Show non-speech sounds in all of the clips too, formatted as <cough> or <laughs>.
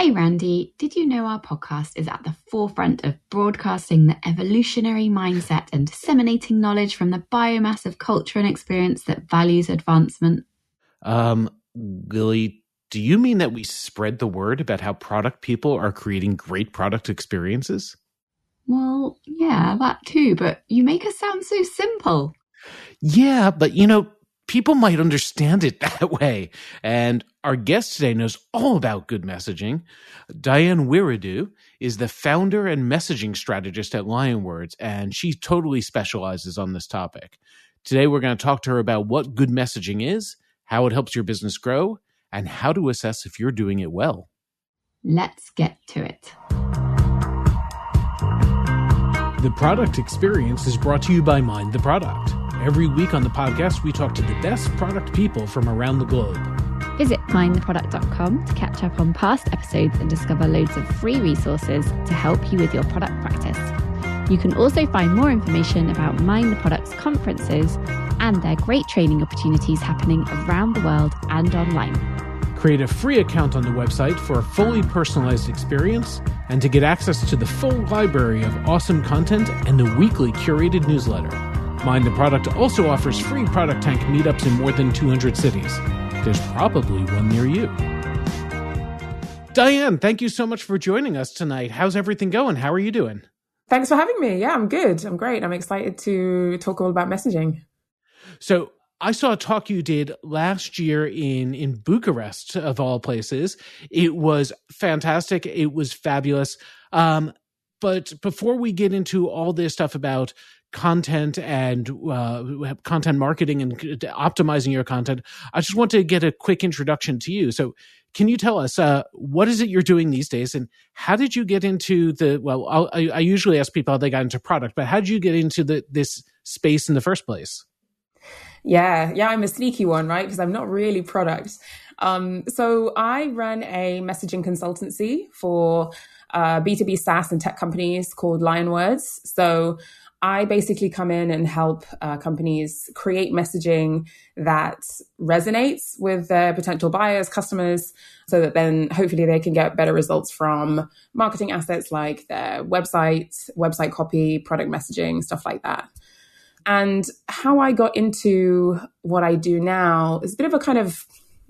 Hey, Randy, did you know our podcast is at the forefront of broadcasting the evolutionary mindset and disseminating knowledge from the biomass of culture and experience that values advancement? Um, Lily, do you mean that we spread the word about how product people are creating great product experiences? Well, yeah, that too, but you make us sound so simple. Yeah, but you know, people might understand it <laughs> that way. And our guest today knows all about good messaging. Diane Wiredu is the founder and messaging strategist at Lionwords, and she totally specializes on this topic. Today, we're going to talk to her about what good messaging is, how it helps your business grow, and how to assess if you're doing it well. Let's get to it. The product experience is brought to you by Mind the Product. Every week on the podcast, we talk to the best product people from around the globe. Visit mindtheproduct.com to catch up on past episodes and discover loads of free resources to help you with your product practice. You can also find more information about Mind the Product's conferences and their great training opportunities happening around the world and online. Create a free account on the website for a fully personalized experience and to get access to the full library of awesome content and the weekly curated newsletter. Mind the Product also offers free Product Tank meetups in more than 200 cities. There's probably one near you. Diane, thank you so much for joining us tonight. How's everything going? How are you doing? Thanks for having me. Yeah, I'm good. I'm great. I'm excited to talk all about messaging. So, I saw a talk you did last year in in Bucharest of all places. It was fantastic. It was fabulous. Um, but before we get into all this stuff about content and uh, content marketing and optimizing your content, I just want to get a quick introduction to you. So, can you tell us uh, what is it you're doing these days, and how did you get into the? Well, I, I usually ask people how they got into product, but how did you get into the this space in the first place? Yeah, yeah, I'm a sneaky one, right? Because I'm not really product. Um, so I run a messaging consultancy for uh, B2B SaaS and tech companies called Lionwords. So I basically come in and help uh, companies create messaging that resonates with their potential buyers, customers, so that then hopefully they can get better results from marketing assets like their website, website copy, product messaging, stuff like that. And how I got into what I do now is a bit of a kind of,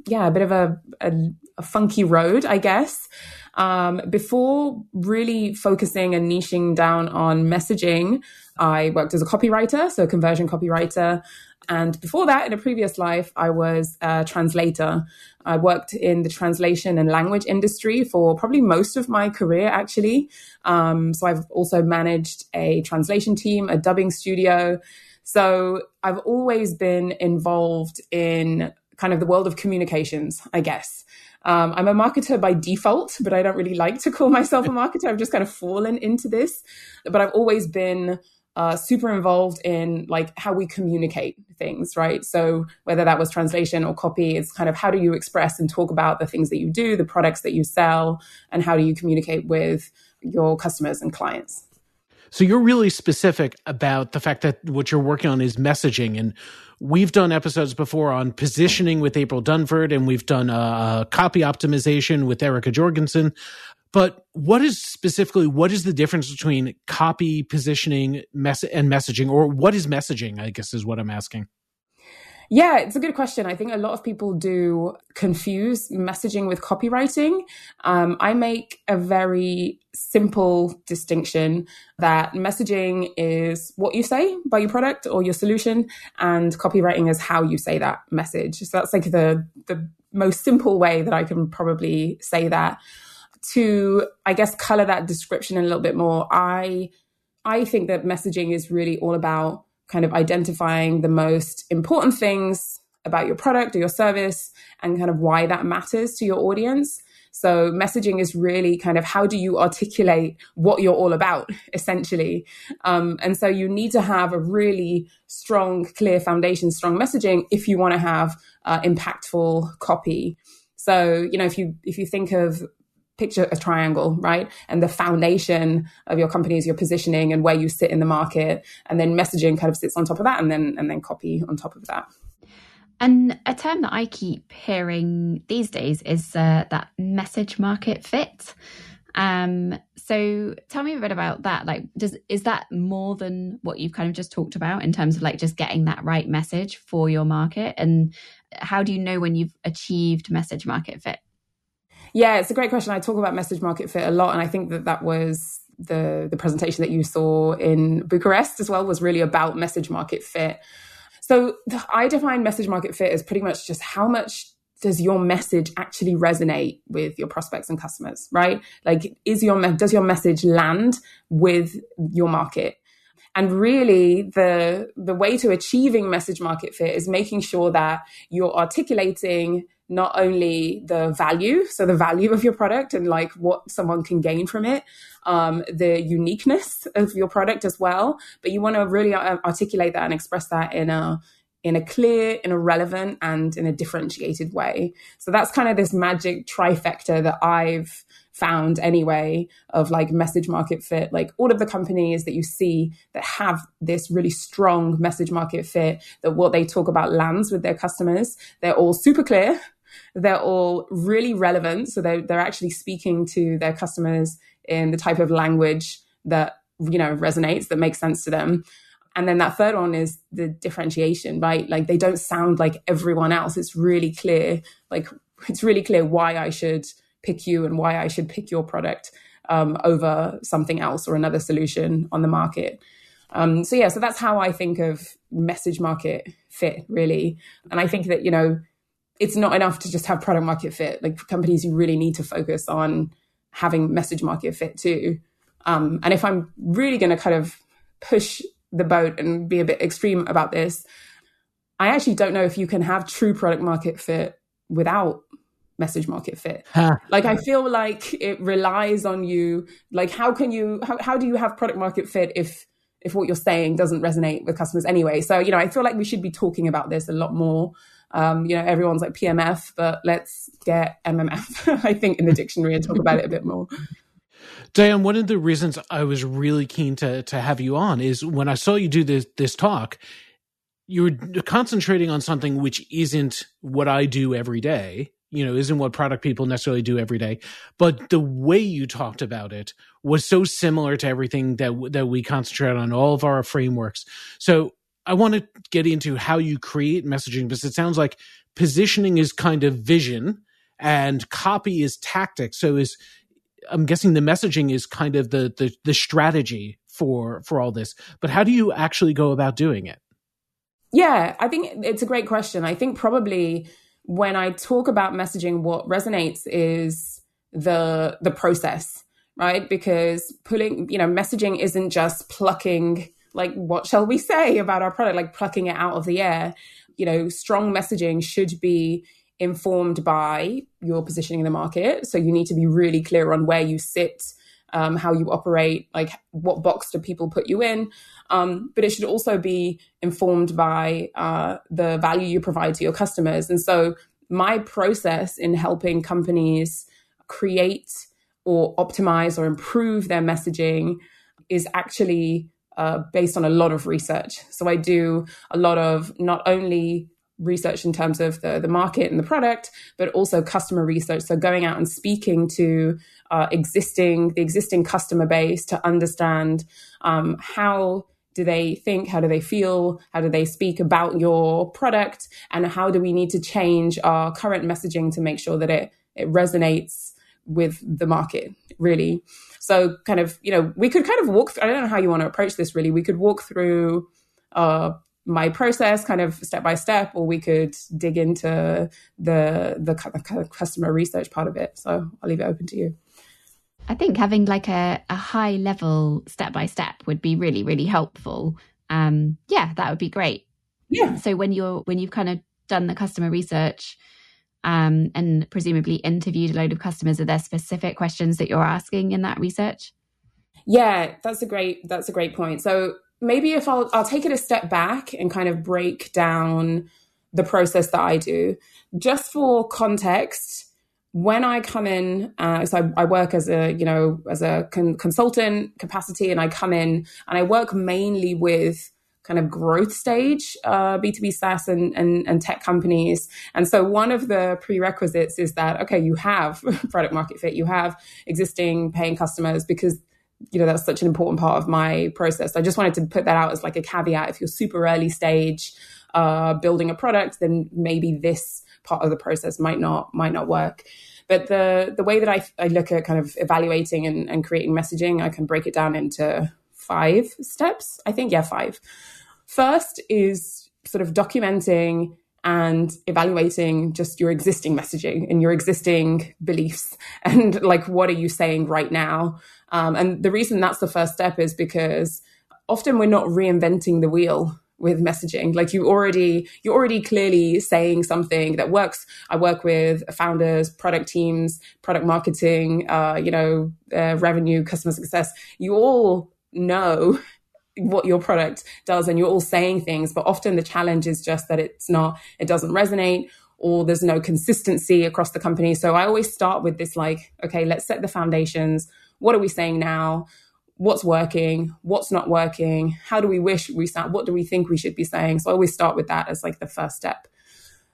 yeah, a bit of a, a, a funky road, I guess. Um, before really focusing and niching down on messaging, I worked as a copywriter, so a conversion copywriter. And before that, in a previous life, I was a translator. I worked in the translation and language industry for probably most of my career, actually. Um, so I've also managed a translation team, a dubbing studio. So I've always been involved in kind of the world of communications, I guess. Um, I'm a marketer by default, but I don't really like to call myself a marketer. I've just kind of fallen into this. But I've always been uh, super involved in like how we communicate things, right? So whether that was translation or copy, it's kind of how do you express and talk about the things that you do, the products that you sell, and how do you communicate with your customers and clients. So you're really specific about the fact that what you're working on is messaging. And we've done episodes before on positioning with April Dunford, and we've done uh, copy optimization with Erica Jorgensen. But what is specifically what is the difference between copy positioning mess- and messaging, or what is messaging? I guess is what I'm asking. Yeah, it's a good question. I think a lot of people do confuse messaging with copywriting. Um, I make a very simple distinction that messaging is what you say by your product or your solution, and copywriting is how you say that message. So that's like the the most simple way that I can probably say that. To I guess color that description a little bit more, I I think that messaging is really all about kind of identifying the most important things about your product or your service and kind of why that matters to your audience. So messaging is really kind of how do you articulate what you're all about, <laughs> essentially. Um, and so you need to have a really strong, clear foundation, strong messaging if you want to have uh, impactful copy. So you know if you if you think of picture a triangle, right? And the foundation of your company is your positioning and where you sit in the market. And then messaging kind of sits on top of that and then and then copy on top of that. And a term that I keep hearing these days is uh, that message market fit. Um, so tell me a bit about that. Like, does is that more than what you've kind of just talked about in terms of like just getting that right message for your market? And how do you know when you've achieved message market fit? Yeah, it's a great question. I talk about message market fit a lot, and I think that that was the the presentation that you saw in Bucharest as well was really about message market fit. So I define message market fit as pretty much just how much does your message actually resonate with your prospects and customers, right? Like, is your does your message land with your market? And really, the the way to achieving message market fit is making sure that you're articulating not only the value, so the value of your product and like what someone can gain from it, um, the uniqueness of your product as well, but you want to really uh, articulate that and express that in a in a clear, in a relevant, and in a differentiated way. So that's kind of this magic trifecta that I've found anyway of like message market fit like all of the companies that you see that have this really strong message market fit that what they talk about lands with their customers they're all super clear they're all really relevant so they're, they're actually speaking to their customers in the type of language that you know resonates that makes sense to them and then that third one is the differentiation right like they don't sound like everyone else it's really clear like <laughs> it's really clear why i should pick you and why I should pick your product um, over something else or another solution on the market. Um, so yeah, so that's how I think of message market fit really. And I think that, you know, it's not enough to just have product market fit. Like companies, you really need to focus on having message market fit too. Um, and if I'm really going to kind of push the boat and be a bit extreme about this, I actually don't know if you can have true product market fit without message market fit. <laughs> Huh. Like I feel like it relies on you. Like how can you how, how do you have product market fit if if what you're saying doesn't resonate with customers anyway? So, you know, I feel like we should be talking about this a lot more. Um, you know, everyone's like PMF, but let's get MMF, <laughs> I think, in the dictionary and talk about it a bit more. Diane, one of the reasons I was really keen to to have you on is when I saw you do this this talk, you were concentrating on something which isn't what I do every day, you know isn't what product people necessarily do every day but the way you talked about it was so similar to everything that that we concentrate on all of our frameworks so i want to get into how you create messaging because it sounds like positioning is kind of vision and copy is tactic so is i'm guessing the messaging is kind of the the, the strategy for for all this. But how do you actually go about doing it? Yeah i think it's a great question. I think probably when I talk about messaging, what resonates is the the process, right? Because pulling, you know, messaging isn't just plucking like what shall we say about our product, like plucking it out of the air. You know, strong messaging should be informed by your positioning in the market. So you need to be really clear on where you sit, um, how you operate, like what box do people put you in. Um, but it should also be informed by uh, the value you provide to your customers. And so, my process in helping companies create or optimize or improve their messaging is actually uh, based on a lot of research. So, I do a lot of not only research in terms of the, the market and the product, but also customer research. So going out and speaking to uh, existing the existing customer base to understand um, how do they think? How do they feel? How do they speak about your product? And how do we need to change our current messaging to make sure that it, it resonates with the market, really? So, kind of, you know, we could kind of walk through, I don't know how you want to approach this really. We could walk through uh, my process kind of step by step, or we could dig into the, the, the customer research part of it. So, I'll leave it open to you. I think having like a, a high level step by step would be really, really helpful. Um, yeah, that would be great. Yeah. So when you're when you've kind of done the customer research um, and presumably interviewed a load of customers, are there specific questions that you're asking in that research? Yeah, that's a great that's a great point. So maybe if I'll I'll take it a step back and kind of break down the process that I do. Just for context, when I come in, uh, so I, I, work as a you know as a con- consultant capacity, and I come in and I work mainly with kind of growth stage uh, B2B SaaS and, and, and tech companies. And so one of the prerequisites is that, okay, you have <laughs> product market fit, you have existing paying customers because you know that's such an important part of my process. I just wanted to put that out as like a caveat. If you're super early stage uh, building a product, then maybe this part of the process might not might not work. But the the way that I, I look at kind of evaluating and, and creating messaging, I can break it down into five steps. I think, yeah, five. First is sort of documenting and evaluating just your existing messaging and your existing beliefs <laughs> and like what are you saying right now um, and the reason that's the first step is because often we're not reinventing the wheel with messaging like you already you're already clearly saying something that works i work with founders product teams product marketing uh, you know uh, revenue customer success you all know what your product does and you're all saying things but often the challenge is just that it's not it doesn't resonate or there's no consistency across the company. So i always start with this like okay let's set the foundations. What are we saying now? What's working? What's not working? How do we wish we sound? What do we think we should be saying? So i always start with that as like the first step.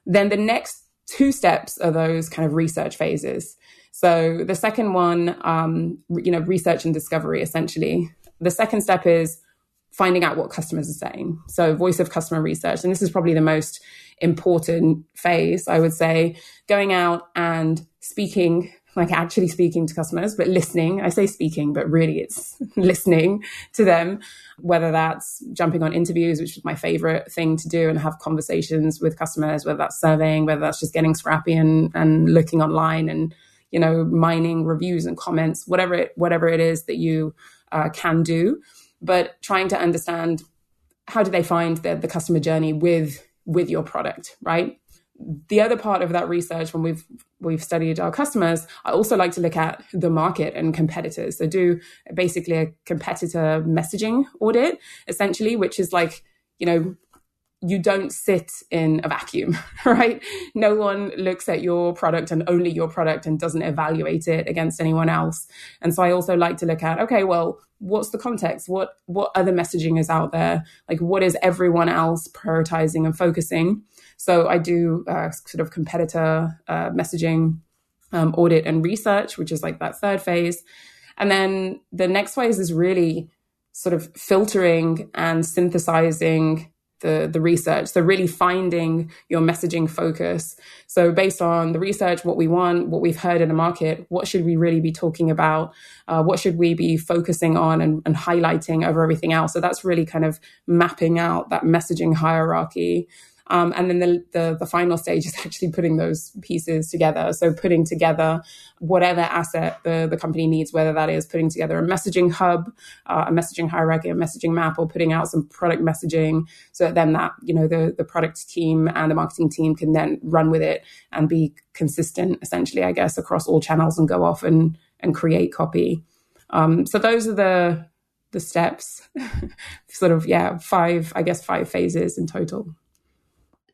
Then the next two steps are those kind of research phases. So the second one um, you know research and discovery essentially the second step is finding out what customers are saying. So, voice of customer research. And this is probably the most important phase, I would say, going out and speaking, like actually speaking to customers, but listening. I say speaking, but really it's <laughs> listening to them, whether that's jumping on interviews, which is my favorite thing to do and have conversations with customers, whether that's surveying, whether that's just getting scrappy and, and looking online and, you know, mining reviews and comments, whatever it, whatever it is that you uh, can do but trying to understand how do they find the, the customer journey with with your product, right? The other part of that research, when we've we've studied our customers, I also like to look at the market and competitors. So do basically a competitor messaging audit, essentially, which is like you know you don't sit in a vacuum, <laughs> right? No one looks at your product and only your product and doesn't evaluate it against anyone else. And so I also like to look at, okay, well, what's the context? What what other messaging is out there? Like what is everyone else prioritizing and focusing? So I do uh, sort of competitor uh, messaging um, audit and research, which is like that third phase. And then the next phase is really sort of filtering and synthesizing the, the research. So really finding your messaging focus. So based on the research, what we want, what we've heard in the market, what should we really be talking about? Uh, what should we be focusing on and, and highlighting over everything else? So that's really kind of mapping out that messaging hierarchy. Um, and then the, the, the final stage is <laughs> actually putting those pieces together. So putting together whatever asset the the company needs, whether that is putting together a messaging hub, uh, a messaging hierarchy, a messaging map, or putting out some product messaging, so that then that you know the the product team and the marketing team can then run with it and be consistent, essentially, I guess, across all channels and go off and and create copy. Um, so those are the the steps, <laughs> sort of yeah, five I guess five phases in total.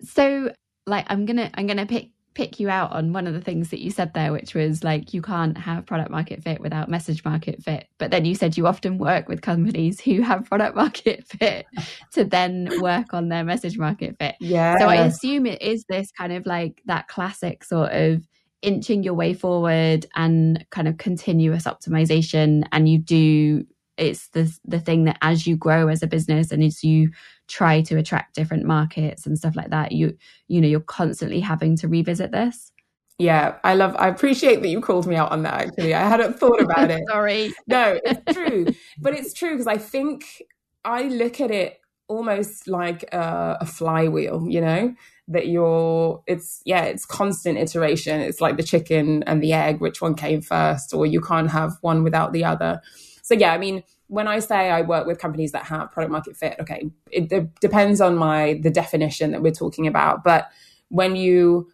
So like I'm gonna I'm gonna pick pick you out on one of the things that you said there, which was like you can't have product market fit without message market fit. But then you said you often work with companies who have product market <laughs> fit to then work on their message market fit. Yeah. So I assume it is this kind of like that classic sort of inching your way forward and kind of continuous optimization and you do it's the the thing that as you grow as a business and as you try to attract different markets and stuff like that you you know you're constantly having to revisit this. Yeah i love i appreciate that you called me out on that actually. I hadn't thought <laughs> about it. Sorry. No it's true. But it's true because i think i look at it almost like a, a flywheel you know? That you're it's yeah it's constant iteration. It's like the chicken and the egg which one came first or you can't have one without the other so yeah, I mean, when I say I work with companies that have product market fit, okay, it, it depends on my the definition that we're talking about. But when you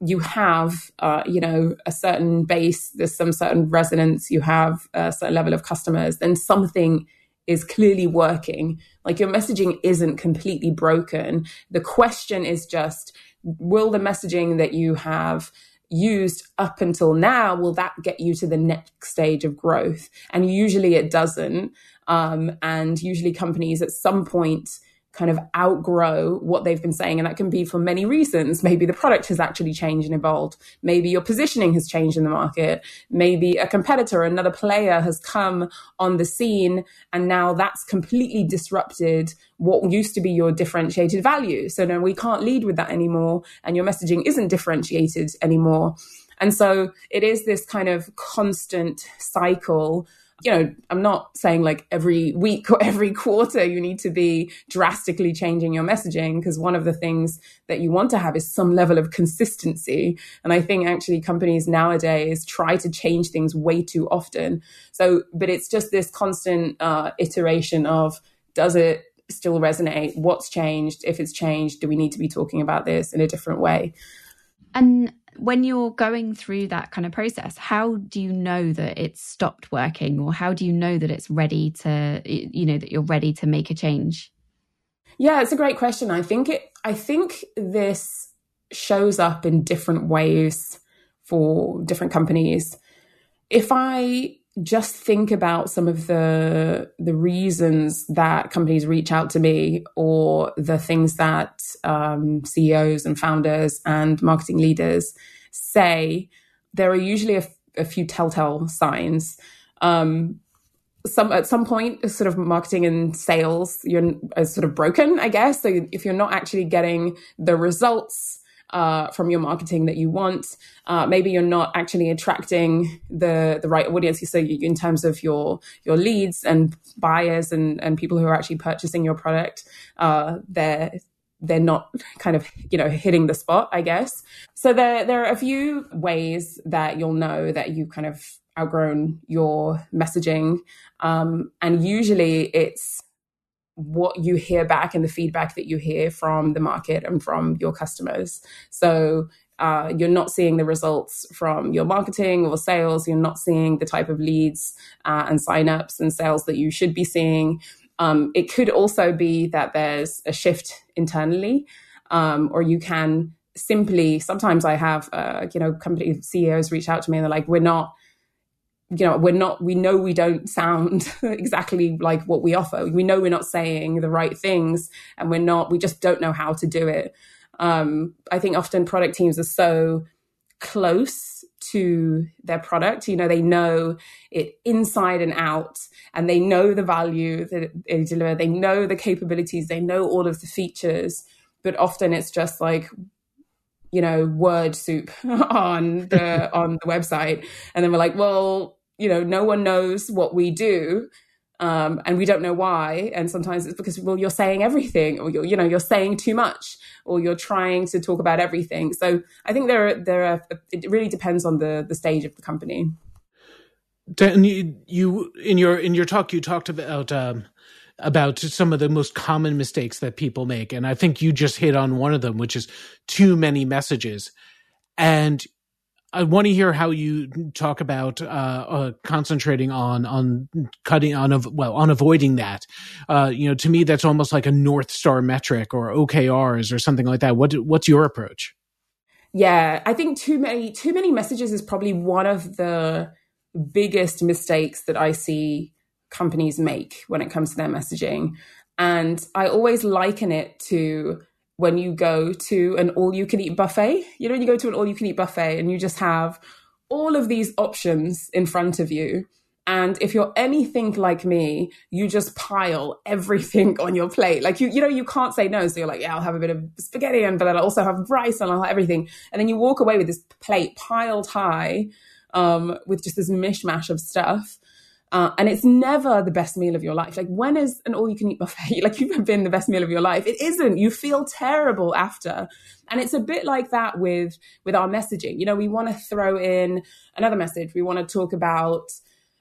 you have uh, you know a certain base, there's some certain resonance, you have a certain level of customers, then something is clearly working. Like your messaging isn't completely broken. The question is just will the messaging that you have used up until now, will that get you to the next stage of growth? And usually it doesn't. Um, and usually companies at some point kind of outgrow what they've been saying. And that can be for many reasons. Maybe the product has actually changed and evolved. Maybe your positioning has changed in the market. Maybe a competitor, another player has come on the scene and now that's completely disrupted what used to be your differentiated value. So now we can't lead with that anymore and your messaging isn't differentiated anymore. And so it is this kind of constant cycle you know, I'm not saying like every week or <laughs> every quarter you need to be drastically changing your messaging because one of the things that you want to have is some level of consistency. And I think actually companies nowadays try to change things way too often. So, but it's just this constant uh, iteration of does it still resonate? What's changed? If it's changed, do we need to be talking about this in a different way? And when you're going through that kind of process, how do you know that it's stopped working or how do you know that it's ready to, you know, that you're ready to make a change? Yeah, it's a great question. I think it, I think this shows up in different ways for different companies. If I just think about some of the the reasons that companies reach out to me or the things that um, CEOs and founders and marketing leaders say, there are usually a, a few telltale signs. Um, some at some point, sort of marketing and sales, you're sort of broken, I guess. So if you're not actually getting the results uh, from your marketing that you want. Uh, maybe you're not actually attracting the the right audience. So you, in terms of your your leads and buyers and and people who are actually purchasing your product, uh, they're they're not kind of you know hitting the spot i guess so there there are a few ways that you'll know that you kind of outgrown your messaging um, and usually it's what you hear back and the feedback that you hear from the market and from your customers. So uh, you're not seeing the results from your marketing or sales. You're not seeing the type of leads uh, and signups and sales that you should be seeing. Um, it could also be that there's a shift internally, um, or you can simply. Sometimes I have, uh, you know, company CEOs reach out to me and they're like, "We're not." You know we're not we know we don't sound <laughs> exactly like what we offer. We know we're not saying the right things and we're not we just don't know how to do it. Um, i think often product teams are so close to their product you know they know it inside and out and they know the value that they deliver. They know the capabilities. They know all of the features but often it's just like you know word soup <laughs> on the <laughs> on the website. And then we're like well you know, no one knows what we do. Um, and we don't know why. And sometimes it's because, well, you're saying everything, or you're, you know, you're saying too much, or you're trying to talk about everything. So I think there, are, there are. It really depends on the the stage of the company. Dan, you, you in your in your talk, you talked about um, about some of the most common mistakes that people make, and I think you just hit on one of them, which is too many messages. And I want to hear how you talk about uh, uh, concentrating on on cutting on of well on avoiding that. Uh, you know, to me, that's almost like a North Star metric or OKRs or something like that. What what's your approach? Yeah, I think too many too many messages is probably one of the biggest mistakes that I see companies make when it comes to their messaging, and I always liken it to when you go to an all you can eat buffet. You know, you go to an all you can eat buffet and you just have all of these options in front of you. And if you're anything like me, you just pile everything on your plate. Like you, you know, you can't say no. So you're like, yeah, I'll have a bit of spaghetti and but I'll also have rice and I'll have everything. And then you walk away with this plate piled high, um, with just this mishmash of stuff. Uh, and it's never the best meal of your life. Like, when is an all you can eat buffet? <laughs> Like, you've been the best meal of your life. It isn't. You feel terrible after. And it's a bit like that with, with our messaging. You know, we want to throw in another message. We want to talk about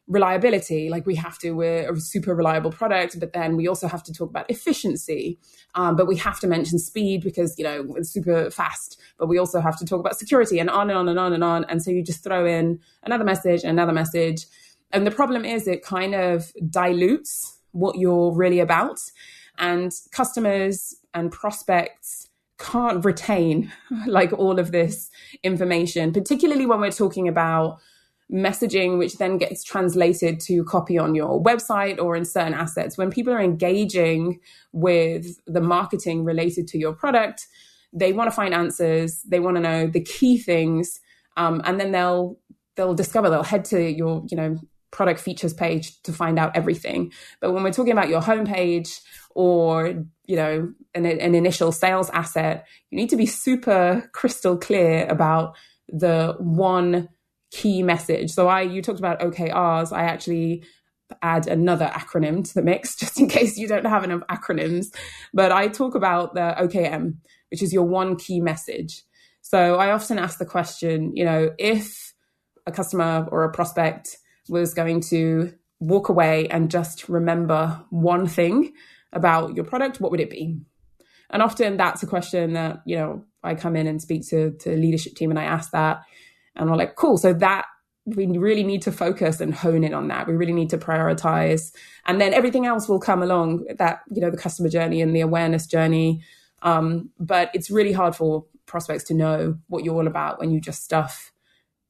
reliability. Like, we have to, we're a super reliable product, but then we also have to talk about efficiency. Um, but we have to mention speed because, you know, it's super fast. But we also have to talk about security and on and on and on and on. And so you just throw in another message, another message and the problem is it kind of dilutes what you're really about. And customers and prospects can't retain <laughs> like all of this information, particularly when we're talking about messaging which then gets translated to copy on your website or in certain assets. When people are engaging with the marketing related to your product, they want to find answers, they want to know the key things, um, and then they'll they'll discover they'll head to your you know product features page to find out everything. But when we're talking about your homepage or you know an, an initial sales asset, you need to be super crystal clear about the one key message. So I you talked about OKRs. I actually add another acronym to the mix <laughs> just in case you don't have enough acronyms. But I talk about the OKM, which is your one key message. So I often ask the question, you know, if a customer or a prospect was going to walk away and just remember one thing about your product, what would it be? And often that's a question that, you know, I come in and speak to, to leadership team and I ask that and we're like, cool. So that we really need to focus and hone in on that. We really need to prioritize. And then everything else will come along that, you know, the customer journey and the awareness journey. Um, but it's really hard for prospects to know what you're all about when you just stuff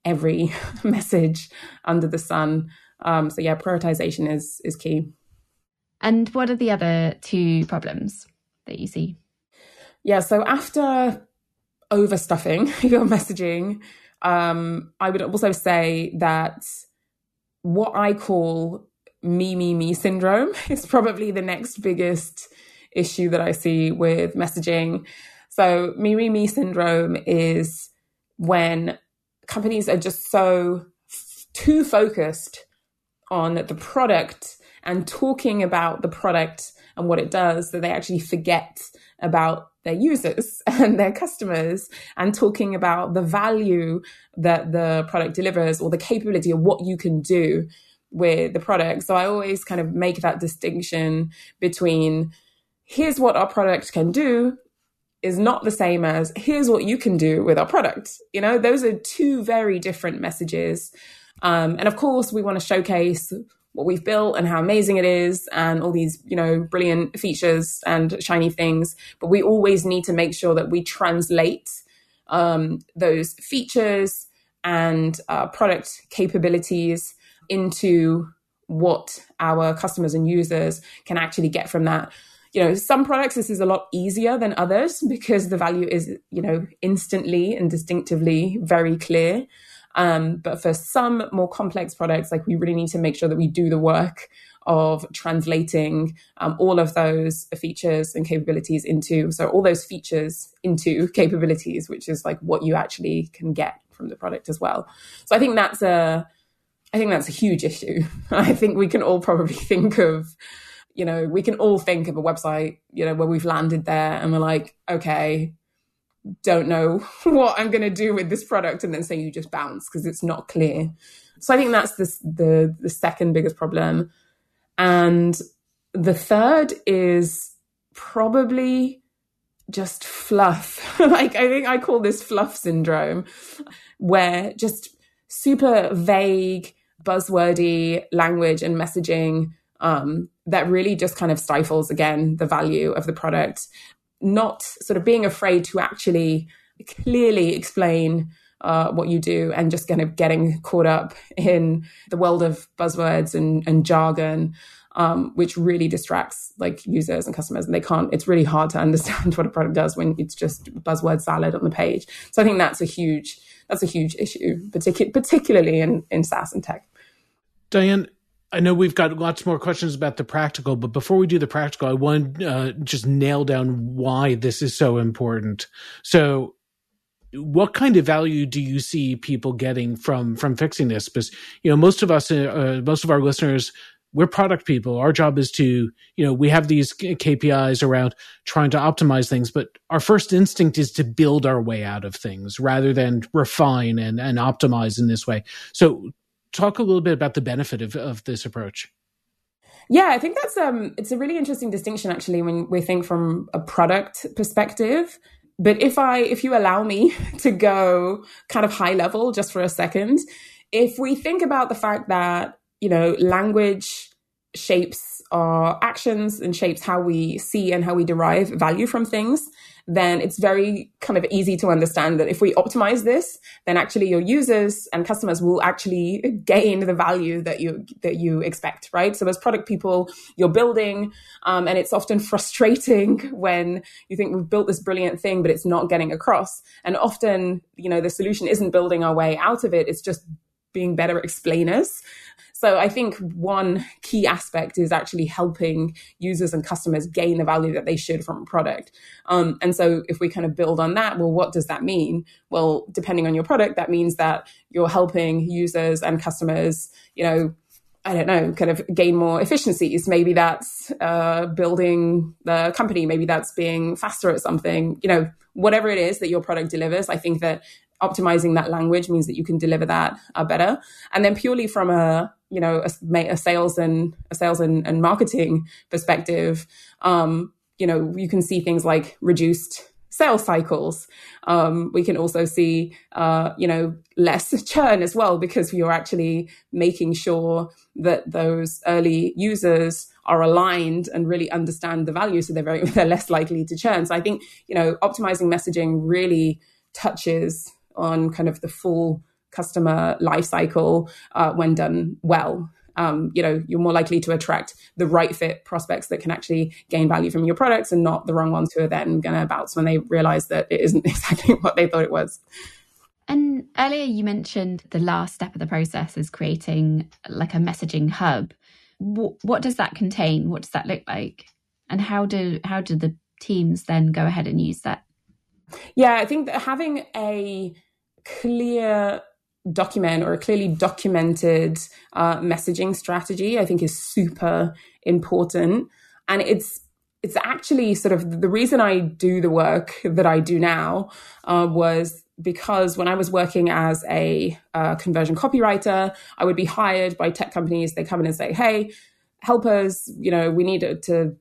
every <laughs> message under the sun. Um, so yeah, prioritization is is key. And what are the other two problems that you see? Yeah, so after overstuffing <laughs> your messaging, um, I would also say that what I call me, me, me syndrome <laughs> is probably the next biggest issue that I see with messaging. So, me, me, me syndrome is when companies are just so too focused on the product and talking about the product and what it does that they actually forget about their users <laughs> and their customers and talking about the value that the product delivers or the capability of what you can do with the product. So I always kind of make that distinction between here's what our product can do is not the same as here's what you can do with our product. You know, those are two very different messages. Um, and of course, we want to showcase what we've built and how amazing it is and all these, you know, brilliant features and shiny things. But we always need to make sure that we translate um, those features and uh, product capabilities into what our customers and users can actually get from that. You know, some products this is a lot easier than others <laughs> because the value is, you know, instantly and distinctively very clear. Um, but for some more complex products, like we really need to make sure that we do the work of translating um, all of those features and capabilities into so all those features into capabilities, which is like what you actually can get from the product as well. So I think that's a I think that's a huge issue. <laughs> I think we can all probably <laughs> think of, you know, we can all think of a website, you know, where we've landed there and we're like, okay, don't know <laughs> what I'm going to do with this product, and then say you just bounce because it's not clear. So I think that's the, the the second biggest problem, and the third is probably just fluff. <laughs> like I think I call this fluff syndrome, where just super vague, buzzwordy language and messaging um, that really just kind of stifles again the value of the product not sort of being afraid to actually clearly explain uh, what you do and just kind of getting caught up in the world of buzzwords and, and jargon, um, which really distracts like users and customers. And they can't, it's really hard to <laughs> understand what a product does when it's just buzzword salad on the page. So I think that's a huge, that's a huge issue, particu- particularly in, in SaaS and tech. Diane, I know we've got lots more questions about the practical, but before we do the practical, I want to uh, just nail down why this is so important. So, what kind of value do you see people getting from from fixing this? Because you know, most of us, uh, most of our listeners, we're product people. Our job is to, you know, we have these KPIs around trying to optimize things, but our first instinct is to build our way out of things rather than refine and, and optimize in this way. So talk a little bit about the benefit of, of this approach. Yeah, I think that's um it's a really interesting distinction actually when we think from a product perspective. But if I if you allow me <laughs> to go kind of high level just for a second, if we think about the fact that, you know, language shapes our actions and shapes how we see and how we derive value from things, then it's very kind of easy to understand that if we optimize this, then actually your users and customers will actually <laughs> gain the value that you that you expect, right? So as product people, you're building, um, and it's often <laughs> frustrating when you think we've built this brilliant thing, but it's not getting across. And often, you know, the solution isn't building our way out of it; it's just being better explainers. So I think one key aspect is actually helping users and customers gain the value that they should from a product. Um, and so if we kind of build on that, well, what does that mean? Well, depending on your product, that means that you're helping users and customers, you know, I don't know, kind of gain more efficiencies. Maybe that's uh, building the company. Maybe that's being faster at something. You know, whatever it is that your product delivers. I think that optimizing that language means that you can deliver that uh, better. And then purely from a you know a, a sales and a sales and, and marketing perspective, um, you know you can see things like reduced sales cycles. Um, we can also see, uh, you know, less <laughs> churn as well because you're actually making sure that those early users are aligned and really understand the value, so they're very <laughs> they're less likely to churn. So I think you know, optimizing messaging really touches on kind of the full customer life cycle uh, when done well. Um, you know, you're more likely to attract the right fit prospects that can actually gain value from your products and not the wrong ones who are then going to bounce when they realize that it isn't <laughs> exactly what they thought it was. And earlier you mentioned the last step of the process is creating like a messaging hub. What, what does that contain? What does that look like? And how do how do the teams then go ahead and use that? Yeah, I think that having a clear document or a clearly documented uh, messaging strategy, I think is super important. And it's it's actually sort of the reason I do the work that I do now uh, was because when I was working as a uh, conversion copywriter, I would be hired by tech companies. They come in and say, "Hey, help us. You know, we need to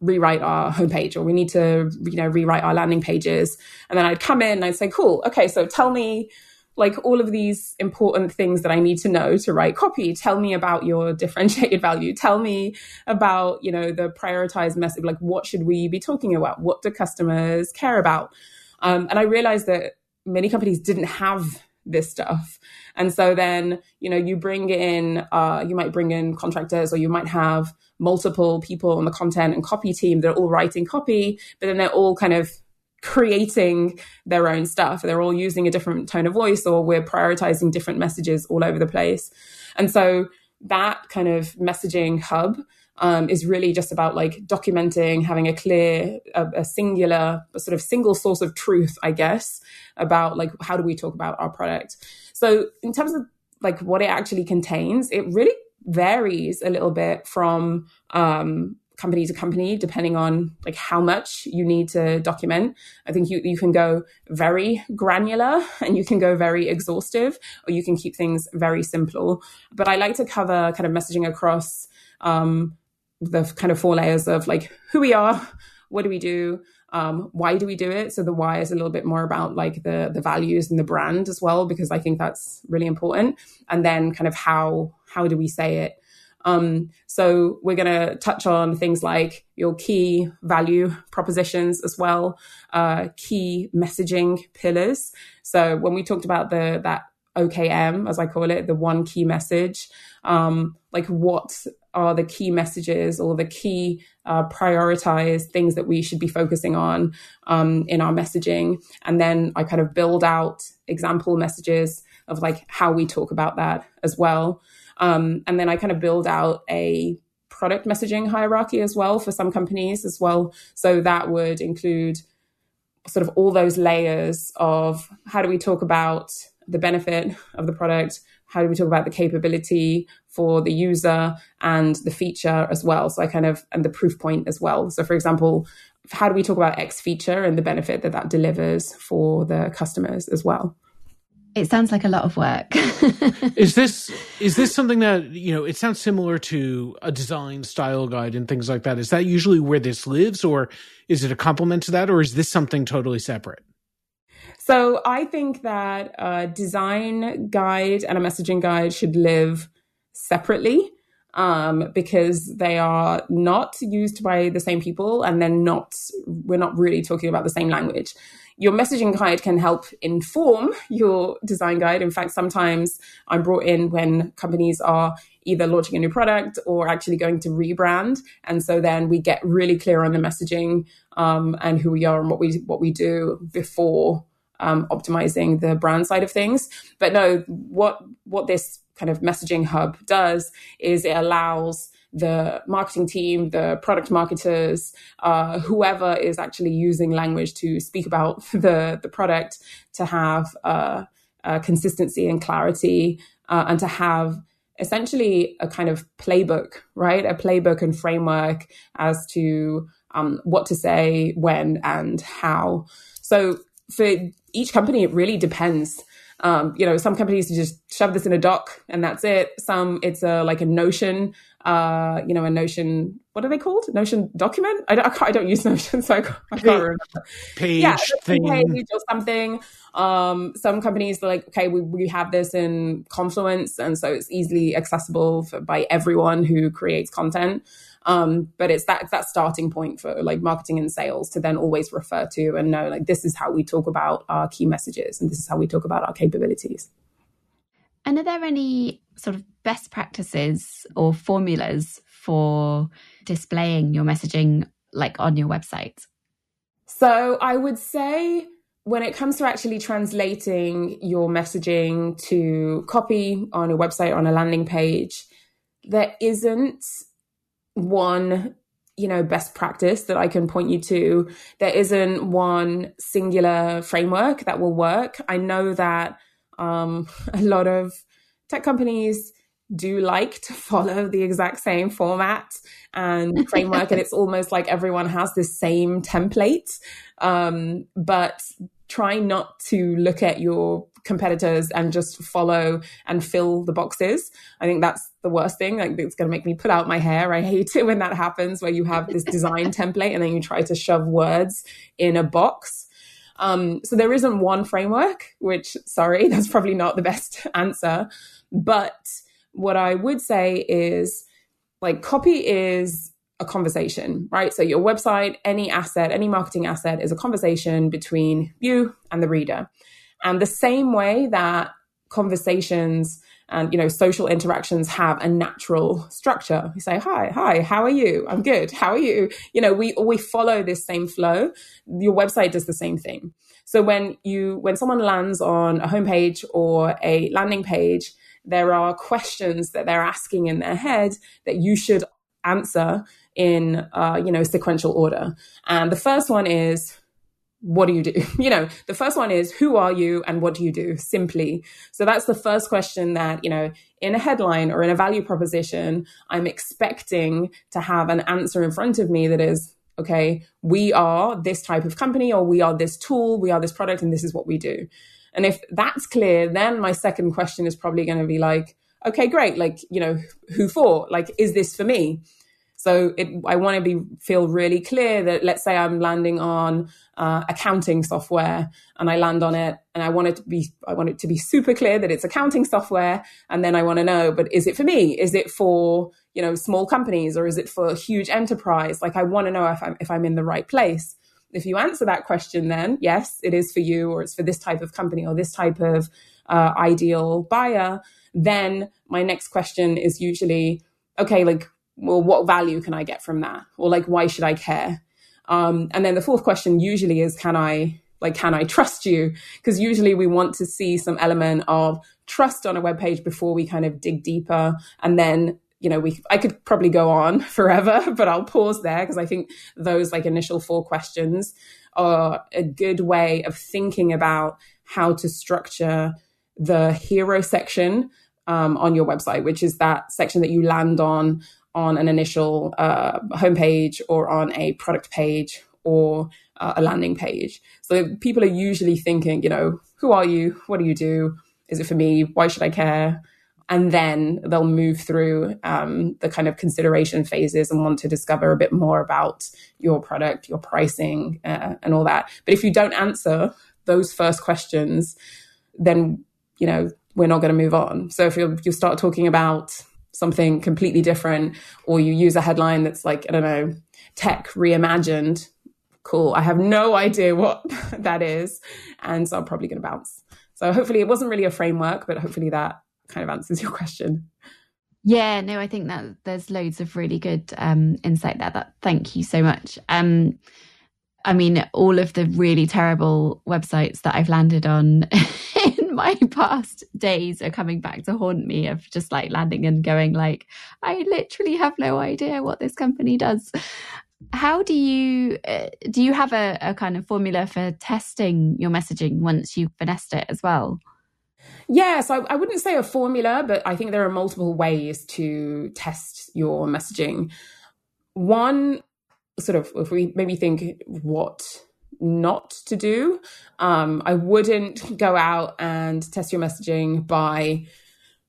rewrite our homepage or we need to you know rewrite our landing pages and then i'd come in and i'd say cool okay so tell me like all of these important things that i need to know to write copy. Tell me about your differentiated <laughs> value. Tell me about you know the prioritized message. Like what should we be talking about? What do customers care about? Um, and i realized that many companies didn't have this stuff. And so then, you know, you bring in, uh, you might bring in contractors or you might have multiple people on the content and copy team. That are all writing copy, but then they're all kind of creating their own stuff. They're all using a different tone of voice or we're prioritizing different messages all over the place. And so that kind of messaging hub um, is really just about like documenting, having a clear, a, a singular, a sort of single source of truth, I guess, about like how do we talk about our product. So in terms of like what it actually contains, it really varies a little bit from um, company to company depending on like how much you need to document i think you, you can go very granular <laughs> and you can go very exhaustive or you can keep things very simple but i like to cover kind of messaging across um, the kind of four layers of like who we are, what do we do, um, why do we do it? So the why is a little bit more about like the the values and the brand as well, because I think that's really important. And then kind of how how do we say it? Um, so we're going to touch on things like your key value propositions as well, uh, key messaging pillars. So when we talked about the that OKM, as I call it, the one key message, um, like what are the key messages or the key uh, prioritized things that we should be focusing on um, in our messaging. And then I kind of build out example messages of like how we talk about that as well. Um, and then I kind of build out a product messaging hierarchy as well for some companies as well. So that would include sort of all those layers of how do we talk about the benefit of the product, how do we talk about the capability for the user and the feature as well? So i kind of and the proof point as well. So for example how do we talk about x feature and the benefit that that delivers for the customers as well it sounds like a lot of work <laughs> is this is this something that you know it sounds similar to a design style guide and things like that is that usually where this lives or is it a complement to that or is this something totally separate so I think that a design guide and a messaging guide should live separately. um, because they are not used by the same people and they're not, we're not really talking about the same language. Your messaging guide can help inform your design guide. In fact, sometimes I'm brought in when companies are either launching a new product or actually going to rebrand. And so then we get really clear on the messaging um, and who we are and what we what we do before um, optimizing the brand side of things. But no, what what this kind of messaging hub does is it allows the marketing team, the product marketers, uh, whoever is actually using language to speak about <laughs> the the product, to have uh, uh, consistency and clarity, uh, and to have essentially a kind of playbook, right? A playbook and framework as to um, what to say, when, and how. So for each company, it really depends. Um, you know, some companies just shove this in a doc and that's it. Some it's a like a Notion, uh, you know, a Notion. What are they called? Notion document? I don't, I, I don't use Notion, <laughs> so I, can't, I can't remember. Page yeah, thing. page or something. Um, some companies are like, okay, we, we have this in Confluence, and so it's easily accessible for, by everyone who creates content. Um, but it's that that starting point for like marketing and sales to then always refer to and know like this is how we talk about our key messages and this is how we talk about our capabilities. And are there any sort of best practices or formulas for displaying your messaging like on your website? So I would say when it comes to actually translating your messaging to copy on a website on a landing page, there isn't one you know best practice that i can point you to there isn't one singular framework that will work i know that um, <laughs> a lot of tech companies do like to follow the exact same format and <laughs> framework and it's almost like everyone has the same template um, but try not to look at your competitors and just follow and fill the boxes. I think that's the worst thing. Like it's going to make me put out my hair. I hate it <laughs> when that happens, where you have this design <laughs> template and then you try to shove words in a box. Um, so there isn't one framework, which sorry, <laughs> that's probably not the best answer. But what I would say is like copy is a conversation, right? So your website, any asset, any marketing asset is a conversation between you and the reader. And the same way that conversations and you know social interactions have a natural structure. You say hi hi how are you? I'm good. How are you? You know we we follow this same flow. Your website does the same thing. So when you when someone lands on a homepage or a landing page there are questions that they're asking in their head that you should answer in uh, you know sequential order. And the first one is what do you do? <laughs> You know, the first one is who are you and what do you do? Simply. So that's the first question that, you know, in a headline or in a value proposition, I'm expecting to have an answer in front of me that is, okay, we are this type of company or we are this tool, we are this product, and this is what we do. And if that's clear, then my second question is probably going to be like, okay, great. Like, you know, who for? Like, is this for me? So it, I want to be feel really clear that let's say I'm landing on uh, accounting software and I land on it and I want it to be I want it to be super clear that it's accounting software and then I want to know but is it for me? Is it for you know small companies or is it for a huge enterprise? Like I want to know if I'm if I'm in the right place. If you answer that question then yes it is for you or it's for this type of company or this type of uh, ideal buyer then my next question is usually okay like well, what value can I get from that? Or like, why should I care? Um, and then the fourth question usually is, can I, like, can I trust you? Because usually we want to see some element of trust on a web page before we kind of dig deeper. And then, you know, we, I could probably go on <laughs> forever, but I'll pause there because I think those like initial four questions are a good way of thinking about how to structure the hero section um, on your website, which is that section that you land on on an initial uh, homepage or on a product page or uh, a landing page. So people are usually thinking, you know, who are you? What do you do? Is it for me? Why should I care? And then they'll move through um, the kind of consideration phases and want to discover a bit more about your product, your pricing, uh, and all that. But if you don't answer those first questions, then you know we're not going to move on. So if you you start talking about something completely different, or you use a headline that's like, I don't know, tech reimagined. Cool. I have no idea what <laughs> that is. And so I'm probably going to bounce. So hopefully it wasn't really a framework, but hopefully that kind of answers <laughs> your question. Yeah, no, I think that there's loads of really good um, insight there. That thank you so much. Um, I mean, all of the really terrible websites that I've landed on <laughs> in my past days are coming back to haunt me of just like landing and going like, I literally have no idea what this company does. How do you uh, do? You have a, a kind of formula for testing your messaging once you've finessed it as well. Yeah, so I, I, wouldn't say a formula, but I think there are multiple ways to test your messaging. One, sort of, if we maybe think what not to do, um, I wouldn't go out and test your messaging by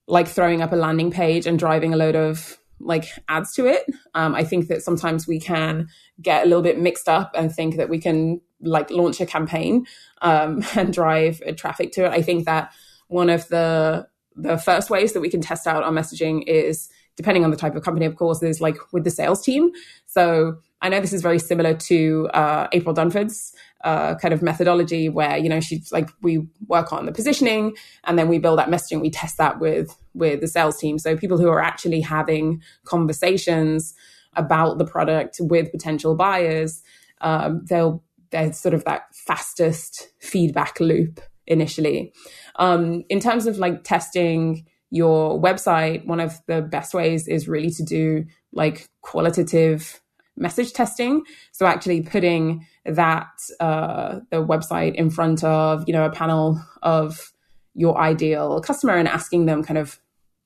like throwing up a landing page and driving a load of like ads to it. Um, I think that sometimes we can get a little bit mixed up and think that we can like launch a campaign um, <laughs> and drive traffic to it. I think that one of the the first ways that we can test out our messaging is depending on the type of company, of course, is like with the sales team. So I know this is very similar to uh, April Dunford's uh, kind of methodology, where you know she's like we work on the positioning and then we build that messaging. We test that with with the sales team. So people who are actually having conversations about the product with potential buyers, um, they'll they're sort of that fastest feedback loop initially. Um, in terms of like testing your website, one of the best ways is really to do like qualitative message testing. So actually putting that uh, the website in front of you know a panel of your ideal customer and asking them kind of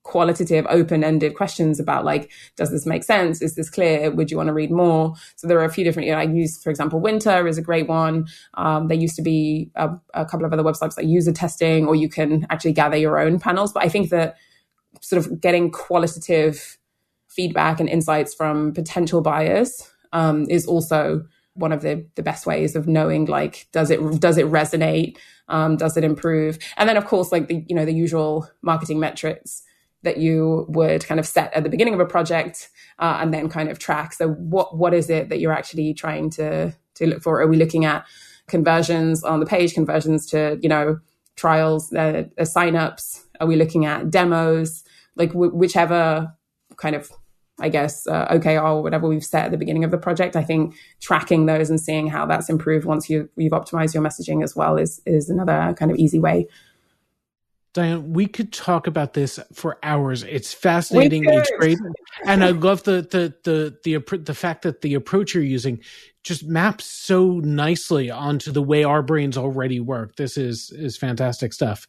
qualitative open-ended questions about like does this make sense? Is this clear? Would you want to read more? So there are a few different you know i use for example Wynter is a great one. Um, there used to be a, a, couple of other websites that user testing or you can actually gather your own panels. But i think that sort of getting qualitative feedback and insights from potential buyers um, is also one of the the best ways of knowing like does it does it resonate um, does it improve and then of course like the you know the usual marketing metrics that you would kind of set at the beginning of a project uh, and then kind of track. So what what is it that you're actually trying to to look for? Are we looking at conversions on the page, conversions to you know trials, uh, uh, signups? Are we looking at demos? Like w- whichever kind of I guess uh, OKR or whatever we've set at the beginning of the project. I think tracking those and seeing how that's improved once you you've optimized your messaging as well is is another kind of easy way Diane, we could talk about this for hours. It's fascinating. It's great, <laughs> and I love the the the the the fact that the approach you're using just maps so nicely onto the way our brains already work. This is is fantastic stuff.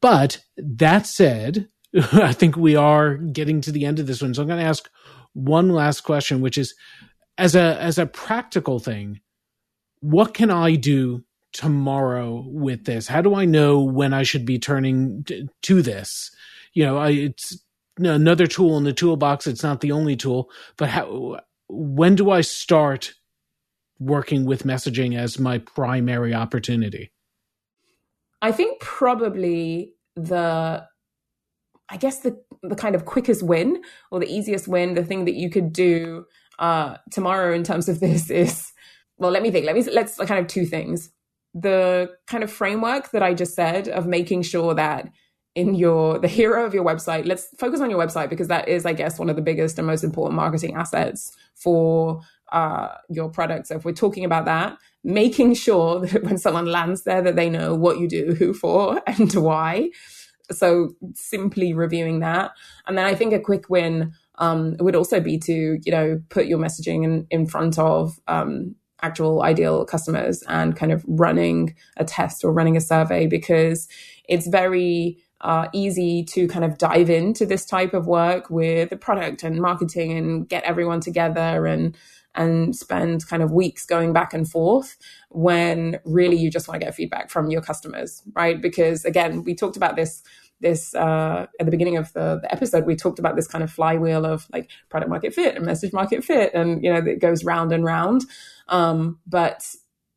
But that said, <laughs> I think we are getting to the end of this one. So I'm going to ask one last question, which is, as a as a practical thing, what can I do tomorrow with this? How do I know when I should be turning t- to this? You know, I, it's another tool in the toolbox. It's not the only tool, but how, when do I start working with messaging as my primary opportunity? I think probably the I guess the the kind of quickest win or the easiest win, the thing that you could do uh, tomorrow in terms of <laughs> this is well, let me think. Let me let's kind of two things. The kind of framework that I just said of making sure that in your the hero of your website let's focus on your website because that is i guess one of the biggest and most important marketing assets for uh, your product so if we're talking about that making sure <laughs> that when someone lands there that they know what you do who for <laughs> and why so simply reviewing that. And then i think a quick win um, would also be to you know put your messaging in, in front of um, actual ideal customers and kind of running a test or running a survey because it's very uh, easy to kind of dive into this type of work with the product and marketing and get everyone together and and spend kind of weeks going back and forth when really you just want to get feedback from your customers right? Because again we talked about this this uh, at the beginning of the, the, episode we talked about this kind of flywheel of like product market fit and message market fit and you know it goes round and round um, but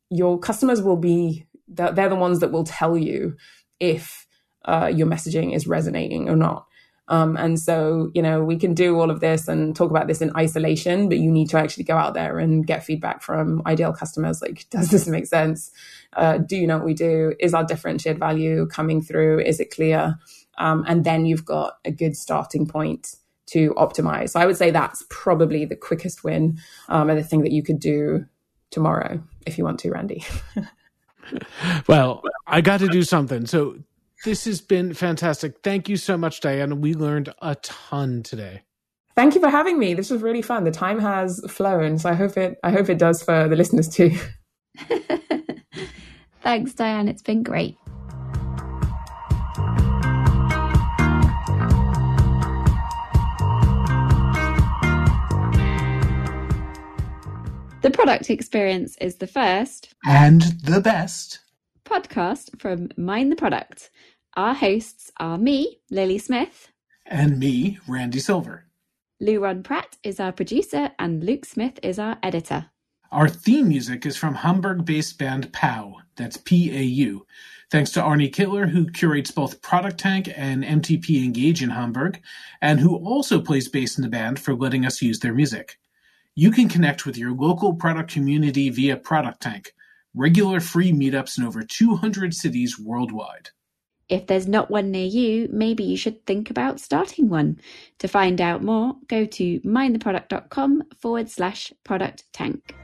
your customers will be they're the ones that will tell you if uh, your messaging is resonating or not Um, and so, you know, we can do all of this and talk about this in isolation, but you need to actually go out there and get feedback from ideal customers. Like, <laughs> does this make sense? Uh, do you know what we do? Is our differentiated value coming through? Is it clear? Um, and then you've got a good starting point to optimize. So I would say that's probably the quickest win um, and the thing that you could do tomorrow if you want to, Randy. <laughs> well, I got to do something. So this has been fantastic. Thank you so much, Diana. We learned a ton today. Thank you for having me. This was really fun. The time has flown, so I hope it I hope it does for the listeners too. <laughs> <laughs> Thanks, Diane. It's been great. The product experience is the first and the best podcast from Mind the Product. Our hosts are me, Lily Smith, and me, Randy Silver. Louron Pratt is our producer, and Luke Smith is our editor. Our theme music is from Hamburg based band PAU, that's P A U. Thanks to Arne Kittler, who curates both Product Tank and MTP Engage in Hamburg, and who also plays bass in the band for letting us use their music. You can connect with your local product community via Product Tank, regular free meetups in over 200 cities worldwide. If there's not one near you, maybe you should think about starting one. To find out more, go to mindtheproduct.com forward slash product tank.